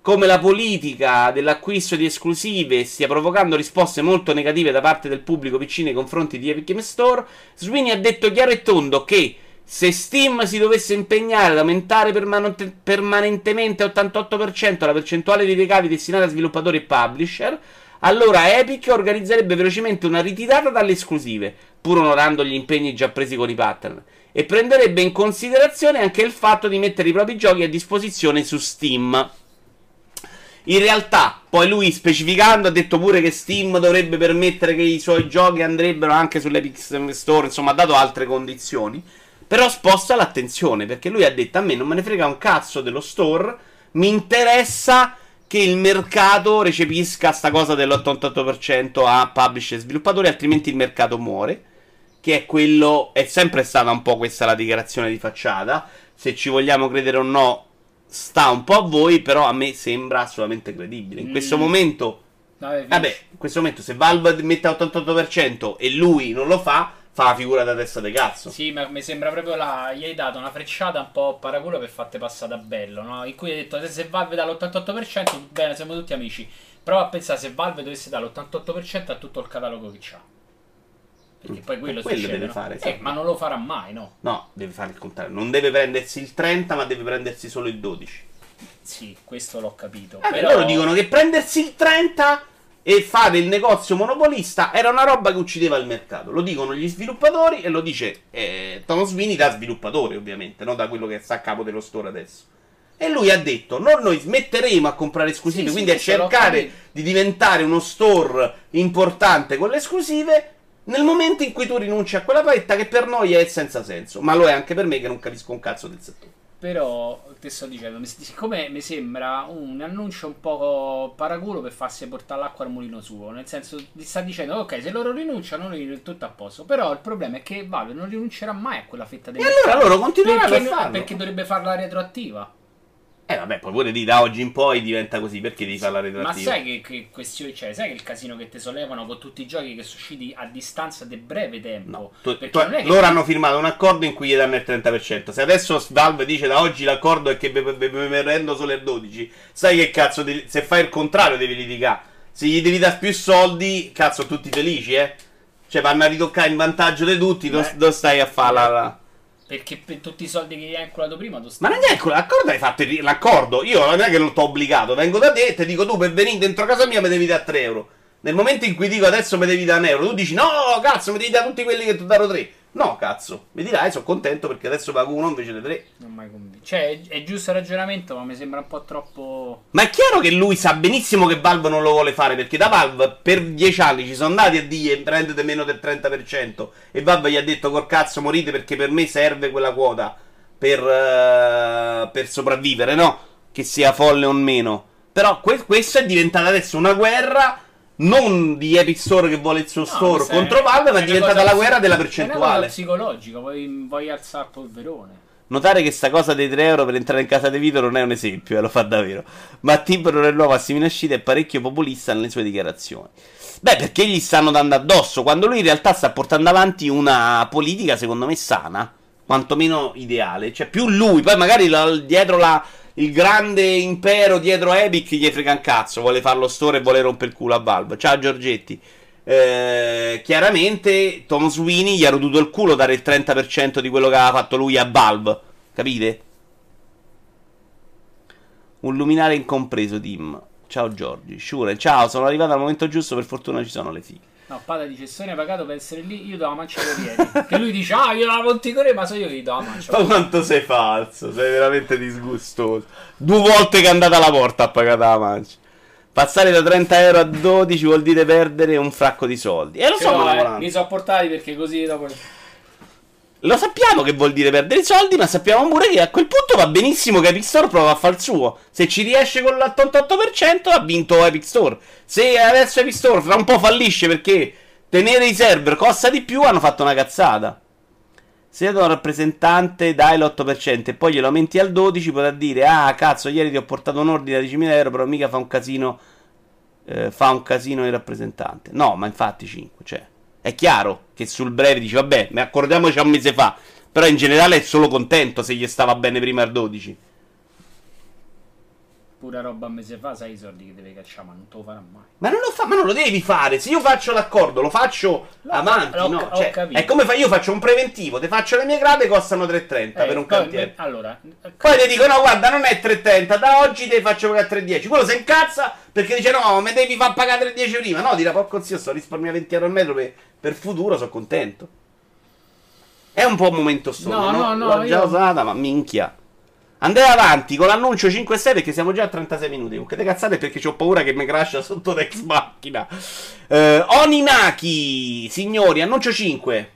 come la politica dell'acquisto di esclusive stia provocando risposte molto negative da parte del pubblico PC nei confronti di Epic Games Store, Sweeney ha detto chiaro e tondo che se Steam si dovesse impegnare ad aumentare permanente- permanentemente a 88% la percentuale di ricavi destinati a sviluppatori e publisher, allora Epic organizzerebbe velocemente una ritirata dalle esclusive, pur onorando gli impegni già presi con i partner, e prenderebbe in considerazione anche il fatto di mettere i propri giochi a disposizione su Steam. In realtà, poi lui specificando ha detto pure che Steam dovrebbe permettere che i suoi giochi andrebbero anche sull'Epic Store, insomma ha dato altre condizioni. Però sposta l'attenzione perché lui ha detto a me non me ne frega un cazzo dello store, mi interessa che il mercato recepisca sta cosa dell'88% a publisher e sviluppatori, altrimenti il mercato muore. Che è quello, è sempre stata un po' questa la dichiarazione di facciata. Se ci vogliamo credere o no, sta un po' a voi, però a me sembra assolutamente credibile. In questo Mm. momento, Vabbè, vabbè, in questo momento se Valve mette all'88% e lui non lo fa, fa la figura da testa di cazzo. Sì, ma mi sembra proprio la. Gli hai dato una frecciata un po' paraculo per fatte passare a bello, no? In cui hai detto se- Valve dà l'88%, bene, siamo tutti amici. Prova a pensare se Valve dovesse dare l'88% a tutto il catalogo che c'ha. Perché poi quello, Quello succede, deve no? fare, Eh, sì. ma non lo farà mai, no? No, deve fare il contrario. Non deve prendersi il 30, ma deve prendersi solo il 12. Sì, questo l'ho capito. Vabbè, però... Eh, loro dicono che prendersi il 30 e fare il negozio monopolista era una roba che uccideva il mercato. Lo dicono gli sviluppatori e lo dice eh, Tom Sweeney da sviluppatore, ovviamente, non da quello che sta a capo dello store adesso. E lui ha detto: non noi smetteremo a comprare esclusive, Sì, sì, quindi a questo l'ho cercare di diventare uno store importante con le esclusive. Nel momento in cui tu rinunci a quella fetta che per noi è senza senso, ma lo è anche per me che non capisco un cazzo del settore. Però, te sto dicendo, mi- siccome mi sembra un annuncio un po' paraculo per farsi portare l'acqua al mulino suo, nel senso, ti sta dicendo, ok, se loro rinunciano, noi è tutto a posto. Però il problema è che Valve non rinuncerà mai a quella fetta del E allora mercato. loro continueranno perché, a farlo. perché dovrebbe farla retroattiva. Eh vabbè, poi pure di da oggi in poi diventa così, perché devi fare la Ma retroattiva? sai che, che questione c'è? Sai che il casino che ti sollevano con tutti i giochi che sono usciti a distanza di breve tempo? No, tu- tu- che loro hanno firmato un accordo in cui gli danno il 30%. Se adesso Valve dice da oggi l'accordo è che ve rendo solo il 12%, sai che cazzo, se fai il contrario devi litigare. Se gli devi dare più soldi, cazzo, tutti felici, eh? Cioè vanno a ritoccare in vantaggio di tutti, Beh. stai a fare la... Perché per tutti i soldi che hai inculato prima, tu Ma stai... non è quello, l'accordo hai fatto l'accordo. Io non è che t'ho obbligato, vengo da te e ti dico tu per venire dentro casa mia mi devi dare 3 euro. Nel momento in cui dico adesso mi devi dare un euro, tu dici no, cazzo, mi devi dare tutti quelli che ti darò 3. No, cazzo, mi dirai, sono contento perché adesso pago uno invece di 3. Non mai convinto. Cioè, è, è giusto il ragionamento, ma mi sembra un po' troppo... Ma è chiaro che lui sa benissimo che Valve non lo vuole fare perché da Valve per 10 anni ci sono andati a dire prendete meno del 30% e Valve gli ha detto col cazzo morite perché per me serve quella quota per, eh, per sopravvivere, no? che sia folle o meno. Però que- questo è diventata adesso una guerra non di Epic Store che vuole il suo No, store contro Valve, ma è diventata la guerra della È percentuale. psicologica, vuoi, vuoi alzare il polverone. Notare che sta cosa dei 3 euro per entrare in casa di Vito non è un esempio, e lo fa davvero. Ma Tibro non è nuovo a Siminascita è parecchio populista nelle sue dichiarazioni. Beh, perché gli stanno dando addosso, quando lui in realtà sta portando avanti una politica, secondo me, sana, quantomeno ideale. Cioè, più lui, poi magari la- dietro la, il grande impero, dietro Epic, gli frega un cazzo, vuole fare lo store e vuole rompere il culo a Valve. Ciao Giorgetti. Eh, chiaramente Tom Sweeney gli ha roduto il culo dare il 30% di quello che aveva fatto lui a Valve. Capite? Un luminare incompreso, Tim. Ciao Giorgi. Shure, ciao, sono arrivato al momento giusto, per fortuna ci sono le fighe. No, Pada dice: Sony ha pagato per essere lì. Io do la mancia per ieri. che lui dice: Ah, io la Monticore, ma so io che gli do la mancia. Ma quanto sei falso, sei veramente disgustoso. Due volte che è andata alla porta ha pagato la mancia. Passare da 30 euro a 12 vuol dire perdere un fracco di soldi. E lo so, ma eh, mi sono portati perché così dopo. Lo sappiamo che vuol dire perdere i soldi, ma sappiamo pure che a quel punto va benissimo che Epic Store prova a fare il suo. Se ci riesce con l'88% ha vinto Epic Store. Se adesso Epic Store fra un po' fallisce perché tenere i server costa di più, hanno fatto una cazzata. Se da un rappresentante dai l'8% e poi glielo aumenti al 12%, potrà dire: Ah, cazzo, ieri ti ho portato un ordine da 10.000 euro, però mica fa un casino. eh, fa un casino il rappresentante. No, ma infatti 5, cioè. È chiaro che sul breve dici, vabbè, ma accordiamoci a un mese fa. Però in generale è solo contento se gli stava bene prima il 12. Pura roba un mese fa, sai i soldi che deve cacciare, ma non te lo farà mai. Ma non lo fa, ma non lo devi fare. Se io faccio l'accordo, lo faccio No, avanti, ho- no? ho Cioè, è come fa io faccio un preventivo, ti faccio le mie grade costano 3,30 Eh, per un poi- cantiere. Allora, Poi ti dico, no, guarda, non è 3,30, da oggi ti faccio pagare 3,10. Quello si incazza perché dice, no, mi devi far pagare 3,10 prima. No, dirà, porco zio, sto risparmiando 20 euro al metro per, per futuro, sono contento. È un po' un momento solo, No, no? no, no, L'ho già io- usata, ma minchia. Andate avanti con l'annuncio 5-6 perché siamo già a 36 minuti. Comunque, te cazzate perché ho paura che mi crasha sotto Dex Macchina. Eh, Oninaki, signori, annuncio 5.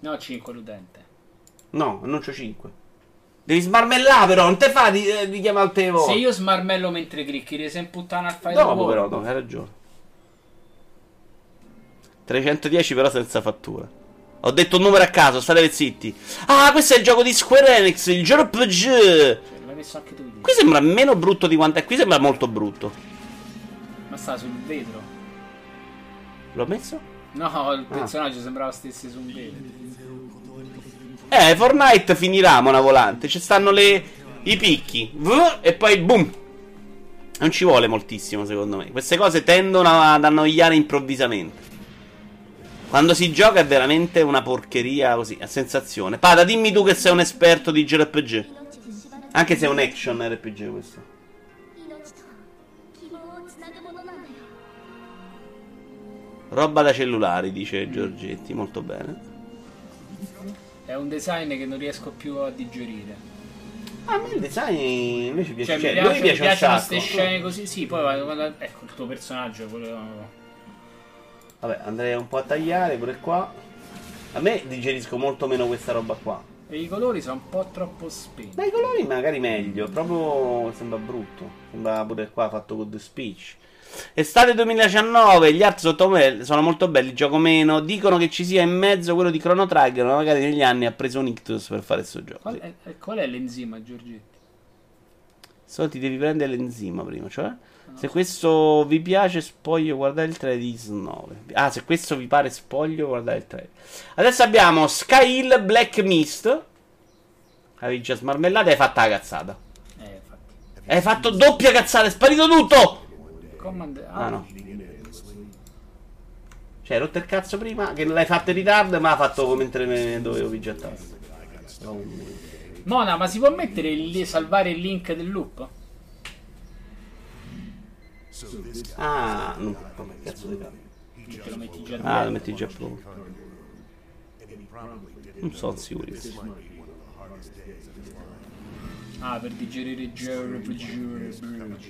no, 5 l'utente. No, annuncio 5. Devi smarmellare però, non te fa di, eh, di chiamare al telefono. Se io smarmello mentre clicchi, ti sei puttana al file Dopo però, no, hai ragione. 310 però senza fattura. Ho detto un numero a caso, state zitti. Ah, questo è il gioco di Square Enix, il JRPG. Cioè, l'hai messo anche tu. Qui sembra meno brutto di quanto è. Qui sembra molto brutto. Ma sta sul vetro. L'ho messo? No, Ah. il personaggio sembrava stesse su un vetro. Eh, Fortnite finirà una volante. Ci stanno le, i picchi. V- e poi boom. Non ci vuole moltissimo, secondo me. Queste cose tendono ad annoiare improvvisamente. Quando si gioca è veramente una porcheria così, a sensazione. Pada, dimmi tu che sei un esperto di JRPG. Anche se è un action RPG questo. Roba da cellulari, dice Giorgetti, molto bene. È un design che non riesco più a digerire. Ah, a me il design invece piace. Cioè, cioè, mi piace, mi piace piacciono queste scene così, sì, poi quando, ecco il tuo personaggio, quello Vabbè, andrei un po' a tagliare pure qua. A me digerisco molto meno questa roba qua. E i colori sono un po' troppo spenti. Dai colori magari meglio, proprio sembra brutto. Sembra pure qua fatto con The Speech. Estate 2019, gli art sotto me sono molto belli, gioco meno. Dicono che ci sia in mezzo quello di Chrono Trigger, ma magari negli anni ha preso un ictus per fare questo gioco. Qual Sì. è, qual è l'enzima, Giorgetti? Solo ti devi prendere l'enzima prima, cioè. Se questo vi piace, spoglio guardare il trailer di S9. Ah, se questo vi pare spoglio, guardare il trailer. Adesso abbiamo Sky Hill Black Mist. Avevi già smarmellato e hai fatto la cazzata. Eh, infatti. Hai fatto doppia cazzata, è sparito tutto! Command... Ah no. Cioè, hai rotto il cazzo prima, che l'hai fatto in ritardo, ma ha fatto mentre me dovevo pigiare Mona, ma si può mettere il, salvare il link del loop? Ah, non, come cazzo di cazzo. Lo metti già Ah, lo metti già pronto. Non sono sicurissimo. Ah, per digerire.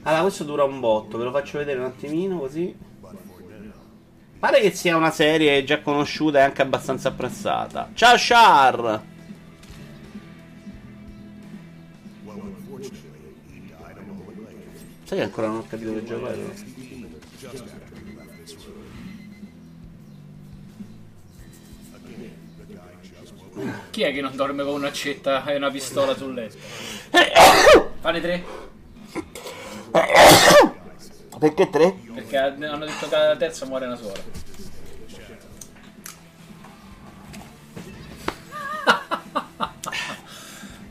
Allora, questo dura un botto, ve lo faccio vedere un attimino così. Pare che sia una serie già conosciuta e anche abbastanza apprezzata. Ciao Char! Sai che ancora non ho capito che gioco è? però? Chi è che non dorme con un'accetta e una pistola sul letto? Fane tre? Perché tre? Perché hanno detto che alla terza muore una suora.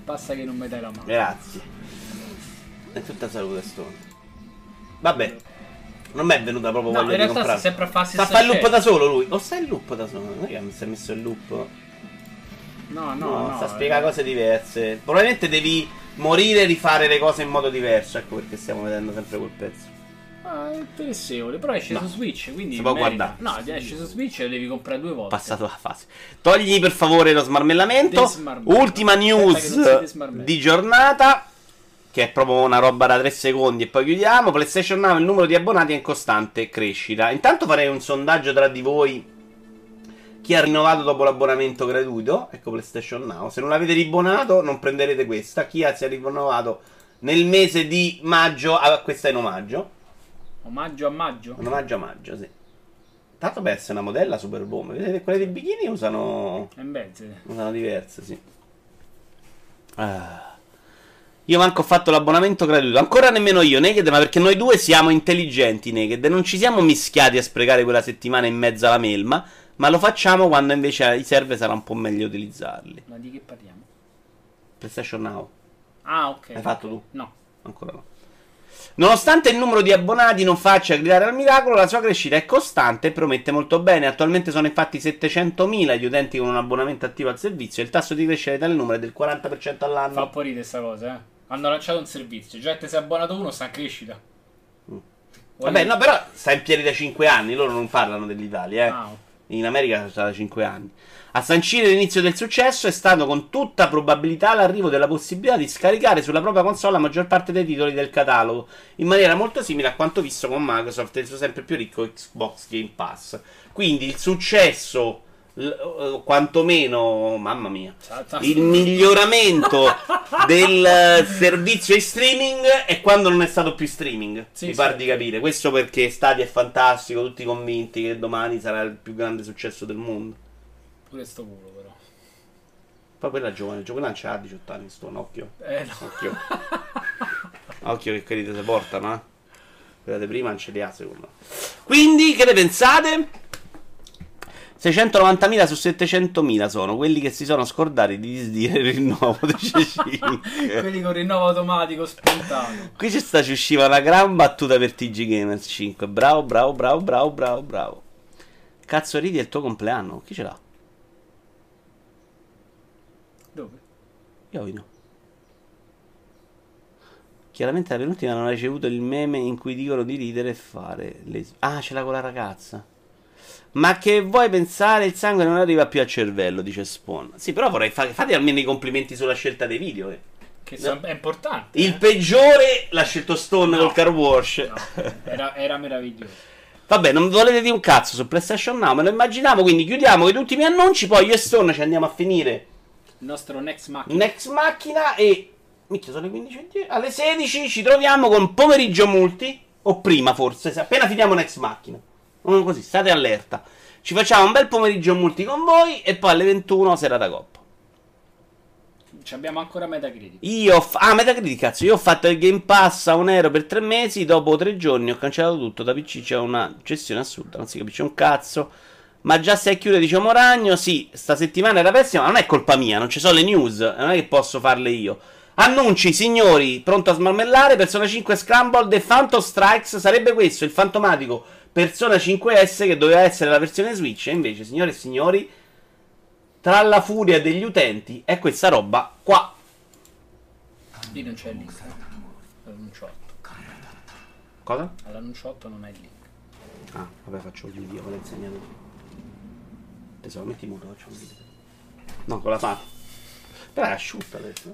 Basta che non mi dai la mano. Grazie. E tutta salute Stone. Vabbè. Non mi è venuta proprio No, voglia di comprare. sta sempre a farsi Sta a sta fare il loop da solo lui. O sta in loop da solo? Non è che mi si è messo il loop. No, no, No, no. sta a eh. spiegare cose diverse. Probabilmente devi morire e rifare le cose in modo diverso. Ecco perché stiamo vedendo sempre quel pezzo. Ah, è interessevole, però esce No. su Switch, quindi Si può merita. guardare. No, esce su Switch e lo devi comprare due volte. Passato la fase. Togli per favore lo smarmellamento. Ultima news di giornata. Che è proprio una roba da 3 secondi e poi chiudiamo. PlayStation Now il numero di abbonati è in costante crescita. Intanto farei un sondaggio tra di voi. Chi ha rinnovato dopo l'abbonamento gratuito? Ecco PlayStation Now. Se non l'avete ribbonato, non prenderete questa. Chi ha si è rinnovato nel mese di maggio? Ah, questa è in omaggio. Omaggio a maggio? Un omaggio a maggio, sì. Tanto per essere una modella super bomba. Vedete, quelle dei bikini usano. In. Usano diverse, sì. Ah. Io manco ho fatto l'abbonamento gratuito. Ancora nemmeno io, Naked, ma perché noi due siamo intelligenti, Naked. Non ci siamo mischiati a sprecare quella settimana in mezzo alla melma. Ma lo facciamo quando invece i server sarà un po' meglio utilizzarli. Ma di che parliamo? PlayStation Now. Ah, ok. Hai fatto tu? No. Ancora no. Nonostante il numero di abbonati non faccia gridare al miracolo, la sua crescita è costante e promette molto bene. Attualmente sono infatti 700.000 gli utenti con un abbonamento attivo al servizio e il tasso di crescita tale numero è del 40% Fa un all'anno. po' ridere sta cosa, eh. Hanno lanciato un servizio. Già te sei abbonato uno, sta in crescita. Vuoi- Vabbè, no, però sta in piedi da 5 anni, loro non parlano dell'Italia, eh. Ah. In America sta da 5 anni. A sancire l'inizio del successo è stato con tutta probabilità l'arrivo della possibilità di scaricare sulla propria console la maggior parte dei titoli del catalogo, in maniera molto simile a quanto visto con Microsoft e il suo sempre più ricco Xbox Game Pass. Quindi il successo, eh, quantomeno, mamma mia, il miglioramento del eh, servizio di streaming è quando non è stato più streaming. Sì, mi sì. pare di capire. Questo perché Stadia è fantastico, tutti convinti che domani sarà il più grande successo del mondo. Pure sto culo, però. Poi quella è giovane, quella non c'ha 18 anni, sto occhio. Eh, no. Occhio. occhio che quelli si portano, eh. Quella di prima non ce li ha, secondo me. Quindi, che ne pensate? 690.000 su 700.000 sono quelli che si sono scordati di disdire il rinnovo di C5. Quelli con rinnovo automatico spontaneo. Qui ci sta, ci usciva una gran battuta per TG Gamers 5. Bravo, bravo, bravo, bravo, bravo, bravo. Cazzo ridi è il tuo compleanno? Chi ce l'ha? Dove? Io no. Chiaramente la penultima non ha ricevuto il meme in cui dicono di ridere e fare le... Ah, ce l'ha con la ragazza. Ma che vuoi pensare? Il sangue non arriva più al cervello, dice Spawn. Sì, però vorrei fare... Fate almeno i complimenti sulla scelta dei video. eh. Che so- è importante. Il eh. peggiore l'ha scelto Stone No. col car wash. No, era, era meraviglioso. Vabbè, non volete dire un cazzo su PlayStation Now, me lo immaginiamo, quindi chiudiamo con gli ultimi annunci, poi io e Stone ci andiamo a finire Il nostro next Mac. Next macchina e... Minchia, sono le 15 e 10. Alle 16 ci troviamo con pomeriggio multi, o prima forse, se appena finiamo Next macchina. Non così, state allerta. Ci facciamo un bel pomeriggio multi con voi e poi alle 21 serata coppa. Ci abbiamo ancora Metacritic. Io ho fa- Ah, Metacritic, cazzo, io ho fatto il Game Pass a un euro per tre mesi, dopo tre giorni ho cancellato tutto, da PC c'è una gestione assurda, non si capisce un cazzo. Ma già se chiude, diciamo ragno, sì, sta settimana era pessima, ma non è colpa mia, non ci sono le news, non è che posso farle io. Annunci, signori, pronto a smarmellare, Persona 5 Scrambled e Phantom Strikes, sarebbe questo, il fantomatico Persona 5S che doveva essere la versione Switch, e invece, signore e signori, tra la furia degli utenti è questa roba qua. Lì non c'è il link. All'annunciotto. Cosa? All'annunciotto non hai il link. Ah, vabbè, faccio il video, me l'hai insegnato. Tesoro, metti muto, faccio un video. No, con la mano. Però è asciutta adesso.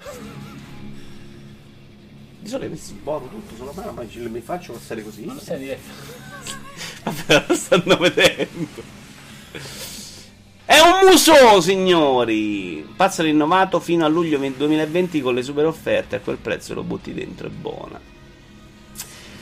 Di solito in buono tutto sulla mano, ma ce mi faccio passare così. Non lo stai diretto. Vabbè, lo stanno vedendo. È un muso, signori! Pazzo rinnovato fino a luglio 2020 con le super offerte. A quel prezzo lo butti dentro, è buona.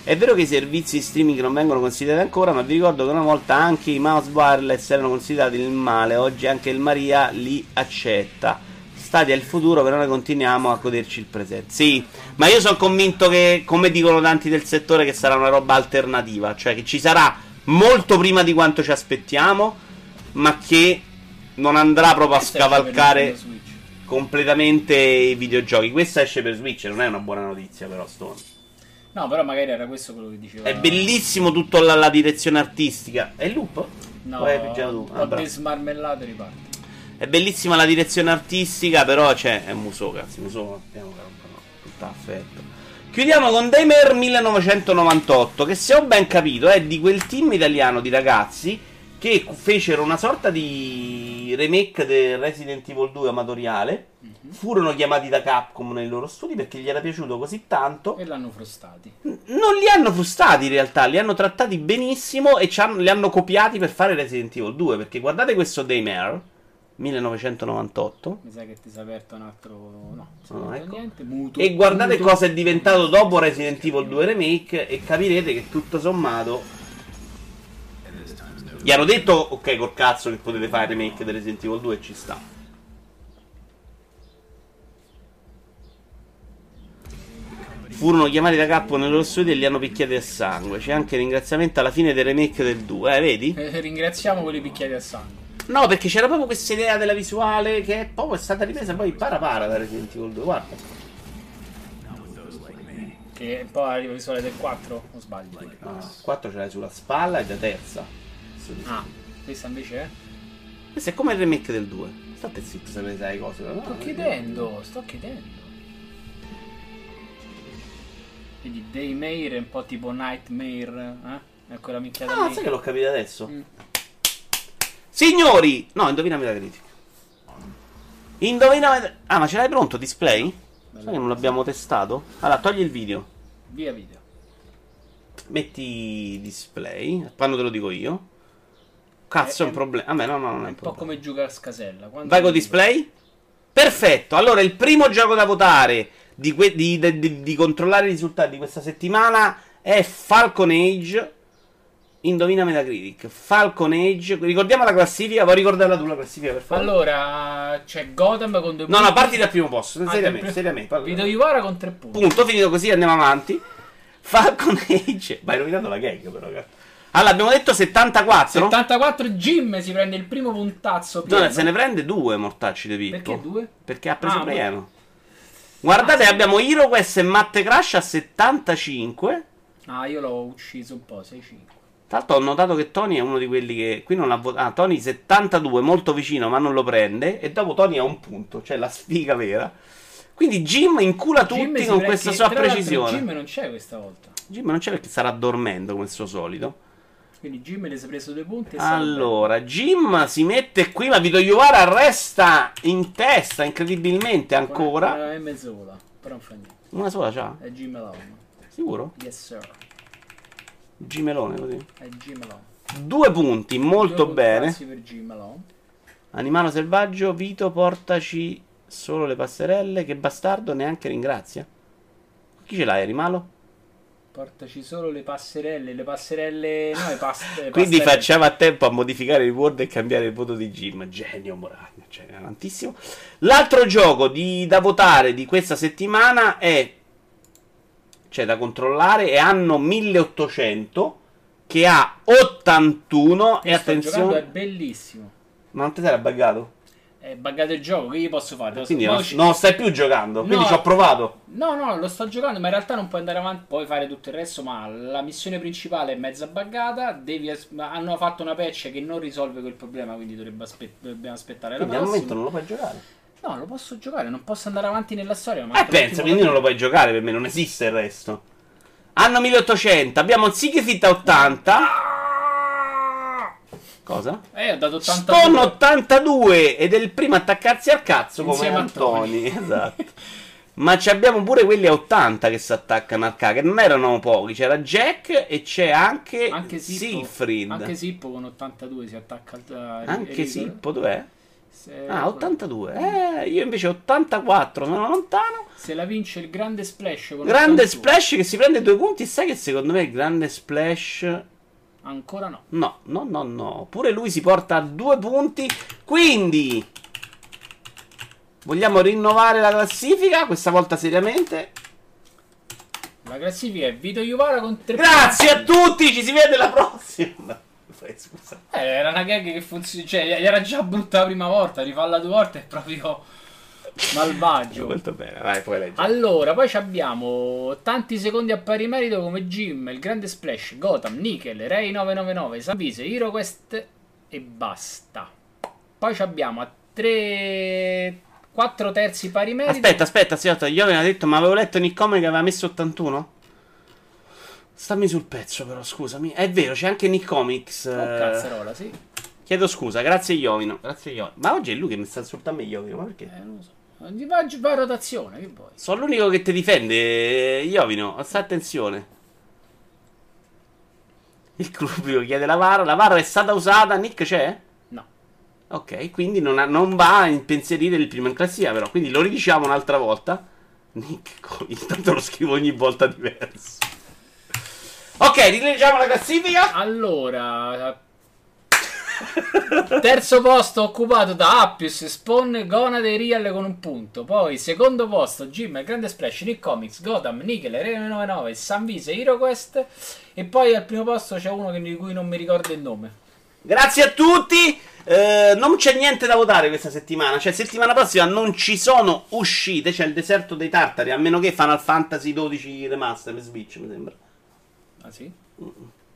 È vero che i servizi streaming non vengono considerati ancora, ma vi ricordo che una volta anche i mouse wireless erano considerati il male, oggi anche il Maria li accetta. Stadia è il futuro, però noi continuiamo a goderci il presente. Sì, ma io sono convinto che, come dicono tanti del settore, che sarà una roba alternativa, cioè che ci sarà molto prima di quanto ci aspettiamo, ma che non andrà proprio a scavalcare completamente i videogiochi. Questa esce per Switch, non è una buona notizia, però, Stone. No, però magari era questo quello che diceva. È bellissimo tutta la, la direzione artistica. È il loop? No, hai pigiato tu? Ah, po' bravo. di smarmellato e riparte. È bellissima la direzione artistica, però c'è. È Muso, cazzo. Che roba, no. Tutta affetto. Chiudiamo con Daymare 1998, che se ho ben capito è di quel team italiano di ragazzi che fecero una sorta di remake del Resident Evil 2 amatoriale. Furono chiamati da Capcom nei loro studi perché gli era piaciuto così tanto. E l'hanno frustati. Non li hanno frustati in realtà, li hanno trattati benissimo e hanno- li hanno copiati per fare Resident Evil 2. Perché guardate questo Daymare 1998 Mi sa che ti sei aperto un altro. No, No, ecco. niente. Muto. e guardate muto. cosa è diventato dopo Resident Evil 2 Remake e capirete che tutto sommato gli hanno detto ok col cazzo che potete fare remake di Resident Evil 2 e ci sta. Furono chiamati da capo nel loro studio e li hanno picchiati a sangue. C'è anche ringraziamento alla fine del remake del 2, eh, vedi? Eh, ringraziamo quelli picchiati a sangue. No, perché c'era proprio questa idea della visuale che proprio è stata ripresa poi para para da Resident Evil 2. Guarda. Che poi arriva il visuale del 4. O sbaglio? Ah, 4 ce l'hai sulla spalla e da terza. Ah, questa invece è? Questo è come il remake del 2. State zitto se ne sai cose. No, Sto chiedendo, sto chiedendo. Quindi Daymare è un po' tipo Nightmare, eh? È quella minchiata Ah, lì. sai che l'ho capito adesso? Mm. Signori! No, indovina la critica. Indovina Metacritic. Ah, ma ce l'hai pronto display? Sai che non l'abbiamo testato? Allora, togli il video. Via video. Metti display. Quando te lo dico io. Cazzo, è È- un problema. A me no, no, non è È un po' problema. come giocare a scasella. Quando Vai con display? Perfetto. Allora, il primo gioco da votare di, que- di- di- di- controllare i risultati di questa settimana è Falcon Age. Indovina Metacritic. Falcon Age. Ricordiamo la classifica. Vuoi ricordarla tu la classifica per favore? Allora, c'è Gotham con due no, punti. no, parti dal primo posto. Ah, Seriamente, seriamente. Vito Iwara con tre punti. Punto, finito così, andiamo avanti. Falcon Age. Vai rovinato la gag, però. cazzo. Allora, abbiamo detto 74. 74 Jim si prende il primo puntazzo pieno. No, se ne prende due mortacci di Pippo. Perché due? Perché ha preso Ah, pieno. Guardate, abbiamo HeroQuest e Matte Crash a 75. Ah, io l'ho ucciso un po', 6-5. Tra l'altro ho notato che Tony è uno di quelli che qui non ha votato. Ah, Tony 72, molto vicino, ma non lo prende. E dopo Tony ha un punto, cioè la sfiga vera. Quindi Jim incula Jim tutti si con questa sua precisione. Jim non c'è questa volta. Jim non c'è perché starà dormendo come il suo solito. Quindi Jim le si è preso due punti Allora, Jim si mette qui, ma Vito Iovara resta in testa incredibilmente salve. ancora. È mezzola, però non fa niente. Una sola c'ha? È Jim Alone. Sicuro? Yes sir. Gimelone così. È Jim Alone. Due punti, molto Due bene. punti per Jim Alone. Animale selvaggio, Vito, portaci solo le passerelle. Che bastardo, neanche ringrazia. Chi ce l'hai, Animalo? Portaci solo le passerelle, le passerelle... No, le pas- le Quindi facciamo a tempo a modificare il Word e cambiare il voto di Jim. Genio Moragna, genio tantissimo. L'altro gioco di- da votare di questa settimana è. Cioè da controllare è anno 1800 che ha 81 e sto giocando, è attenzione. bellissimo. Ma non ti sei buggato? È buggato il gioco, che gli posso fare? Quindi non, ci- non stai più giocando. Quindi No. ci ho provato. No, no, lo sto giocando, ma in realtà non puoi andare avanti, puoi fare tutto il resto, ma la missione principale è mezza buggata, devi as- hanno fatto una patch che non risolve quel problema, quindi dovrebbe aspe- dobbiamo aspettare la Quindi al momento prossima. non lo puoi giocare. No, lo posso giocare, non posso andare avanti nella storia, ma Eh, pensa, quindi non lo puoi giocare per me, non esiste il resto. Anno 1800, abbiamo Siegfried a 80. Cosa? Eh, ho dato 80 Stone 82 ed è il primo a attaccarsi al cazzo come Insieme a Antoni. Esatto. Ma ci abbiamo pure quelli a 80 che si attaccano al cazzo, che non erano pochi. C'era Jack e c'è anche, Anche Sippo, Siegfried. anche Sippo con 82 si attacca al... Anche Sippo, dov'è? Se, Ah, 82. Eh, io invece 84, sono lontano. se la vince il grande splash con Grande 81. splash che si prende due punti. Sai che secondo me il grande splash. Ancora no. No, no, no, no. Pure lui si porta a due punti. Quindi. Vogliamo rinnovare la classifica? Questa volta seriamente. La classifica è Vito Iuvara con 3 Grazie a tutti, ci si vede la prossima. Scusa. Eh, era una gag che funziona. Cioè, gli era già brutta la prima volta, rifarla due volte è proprio malvagio. Molto bene, vai, poi leggi. Allora, poi ci abbiamo tanti secondi a pari merito come Jim, il grande splash, Gotham, Nickel, Ray 999, Savise, HeroQuest e basta. Poi ci abbiamo a 3 4 terzi pari merito. Aspetta, aspetta, aspetta, io avevo detto, ma avevo letto Nick Come che aveva messo 81? Stammi sul pezzo, però, scusami. È vero, c'è anche Nick Comics. Oh, eh, cazzarola, sì. Chiedo scusa, grazie Iovino. Grazie Iovino. Ma oggi è lui che mi sta insultando a me, Iovino, ma perché? Eh, non lo so. Va, va a rotazione, che vuoi? Sono l'unico che ti difende, Iovino. Sta attenzione. Il Clubio chiede la VAR. La VAR è stata usata. Nick c'è? No. Ok, quindi non, ha- non va a impensierire il primo in classifica, però. Quindi lo ridiciamo un'altra volta. Nick, intanto lo scrivo ogni volta diverso. Ok, rileggiamo la classifica. Allora, terzo posto occupato da Appius, Spawn, Gonade e Real con un punto. Poi secondo posto Jim, Grande Splash, Nick Comics, Gotham, Nickel, Re 99, Sanvise, HeroQuest. E poi al primo posto c'è uno di cui non mi ricordo il nome. Grazie a tutti. Eh, non c'è niente da votare questa settimana. Cioè, settimana prossima non ci sono uscite. C'è il deserto dei tartari. A meno che Final Fantasy 12 Remaster per Switch, mi sembra. Ah sì?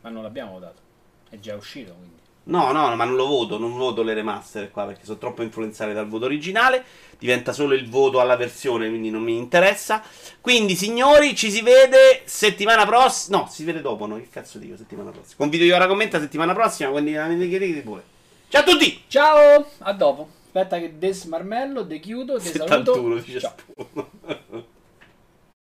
Ma non l'abbiamo votato. È già uscito quindi. No, no, ma non lo voto, non voto le remaster qua perché sono troppo influenzate dal voto originale. Diventa solo il voto alla versione, quindi non mi interessa. Quindi, signori, ci si vede settimana prossima. No, si vede dopo, no? Che cazzo dico settimana prossima? Con video ora commenta settimana prossima, quindi la vedete pure. Ciao a tutti! Ciao, a dopo. Aspetta che desmarmello, dechiudo, desaluto. 71 dice Ciao.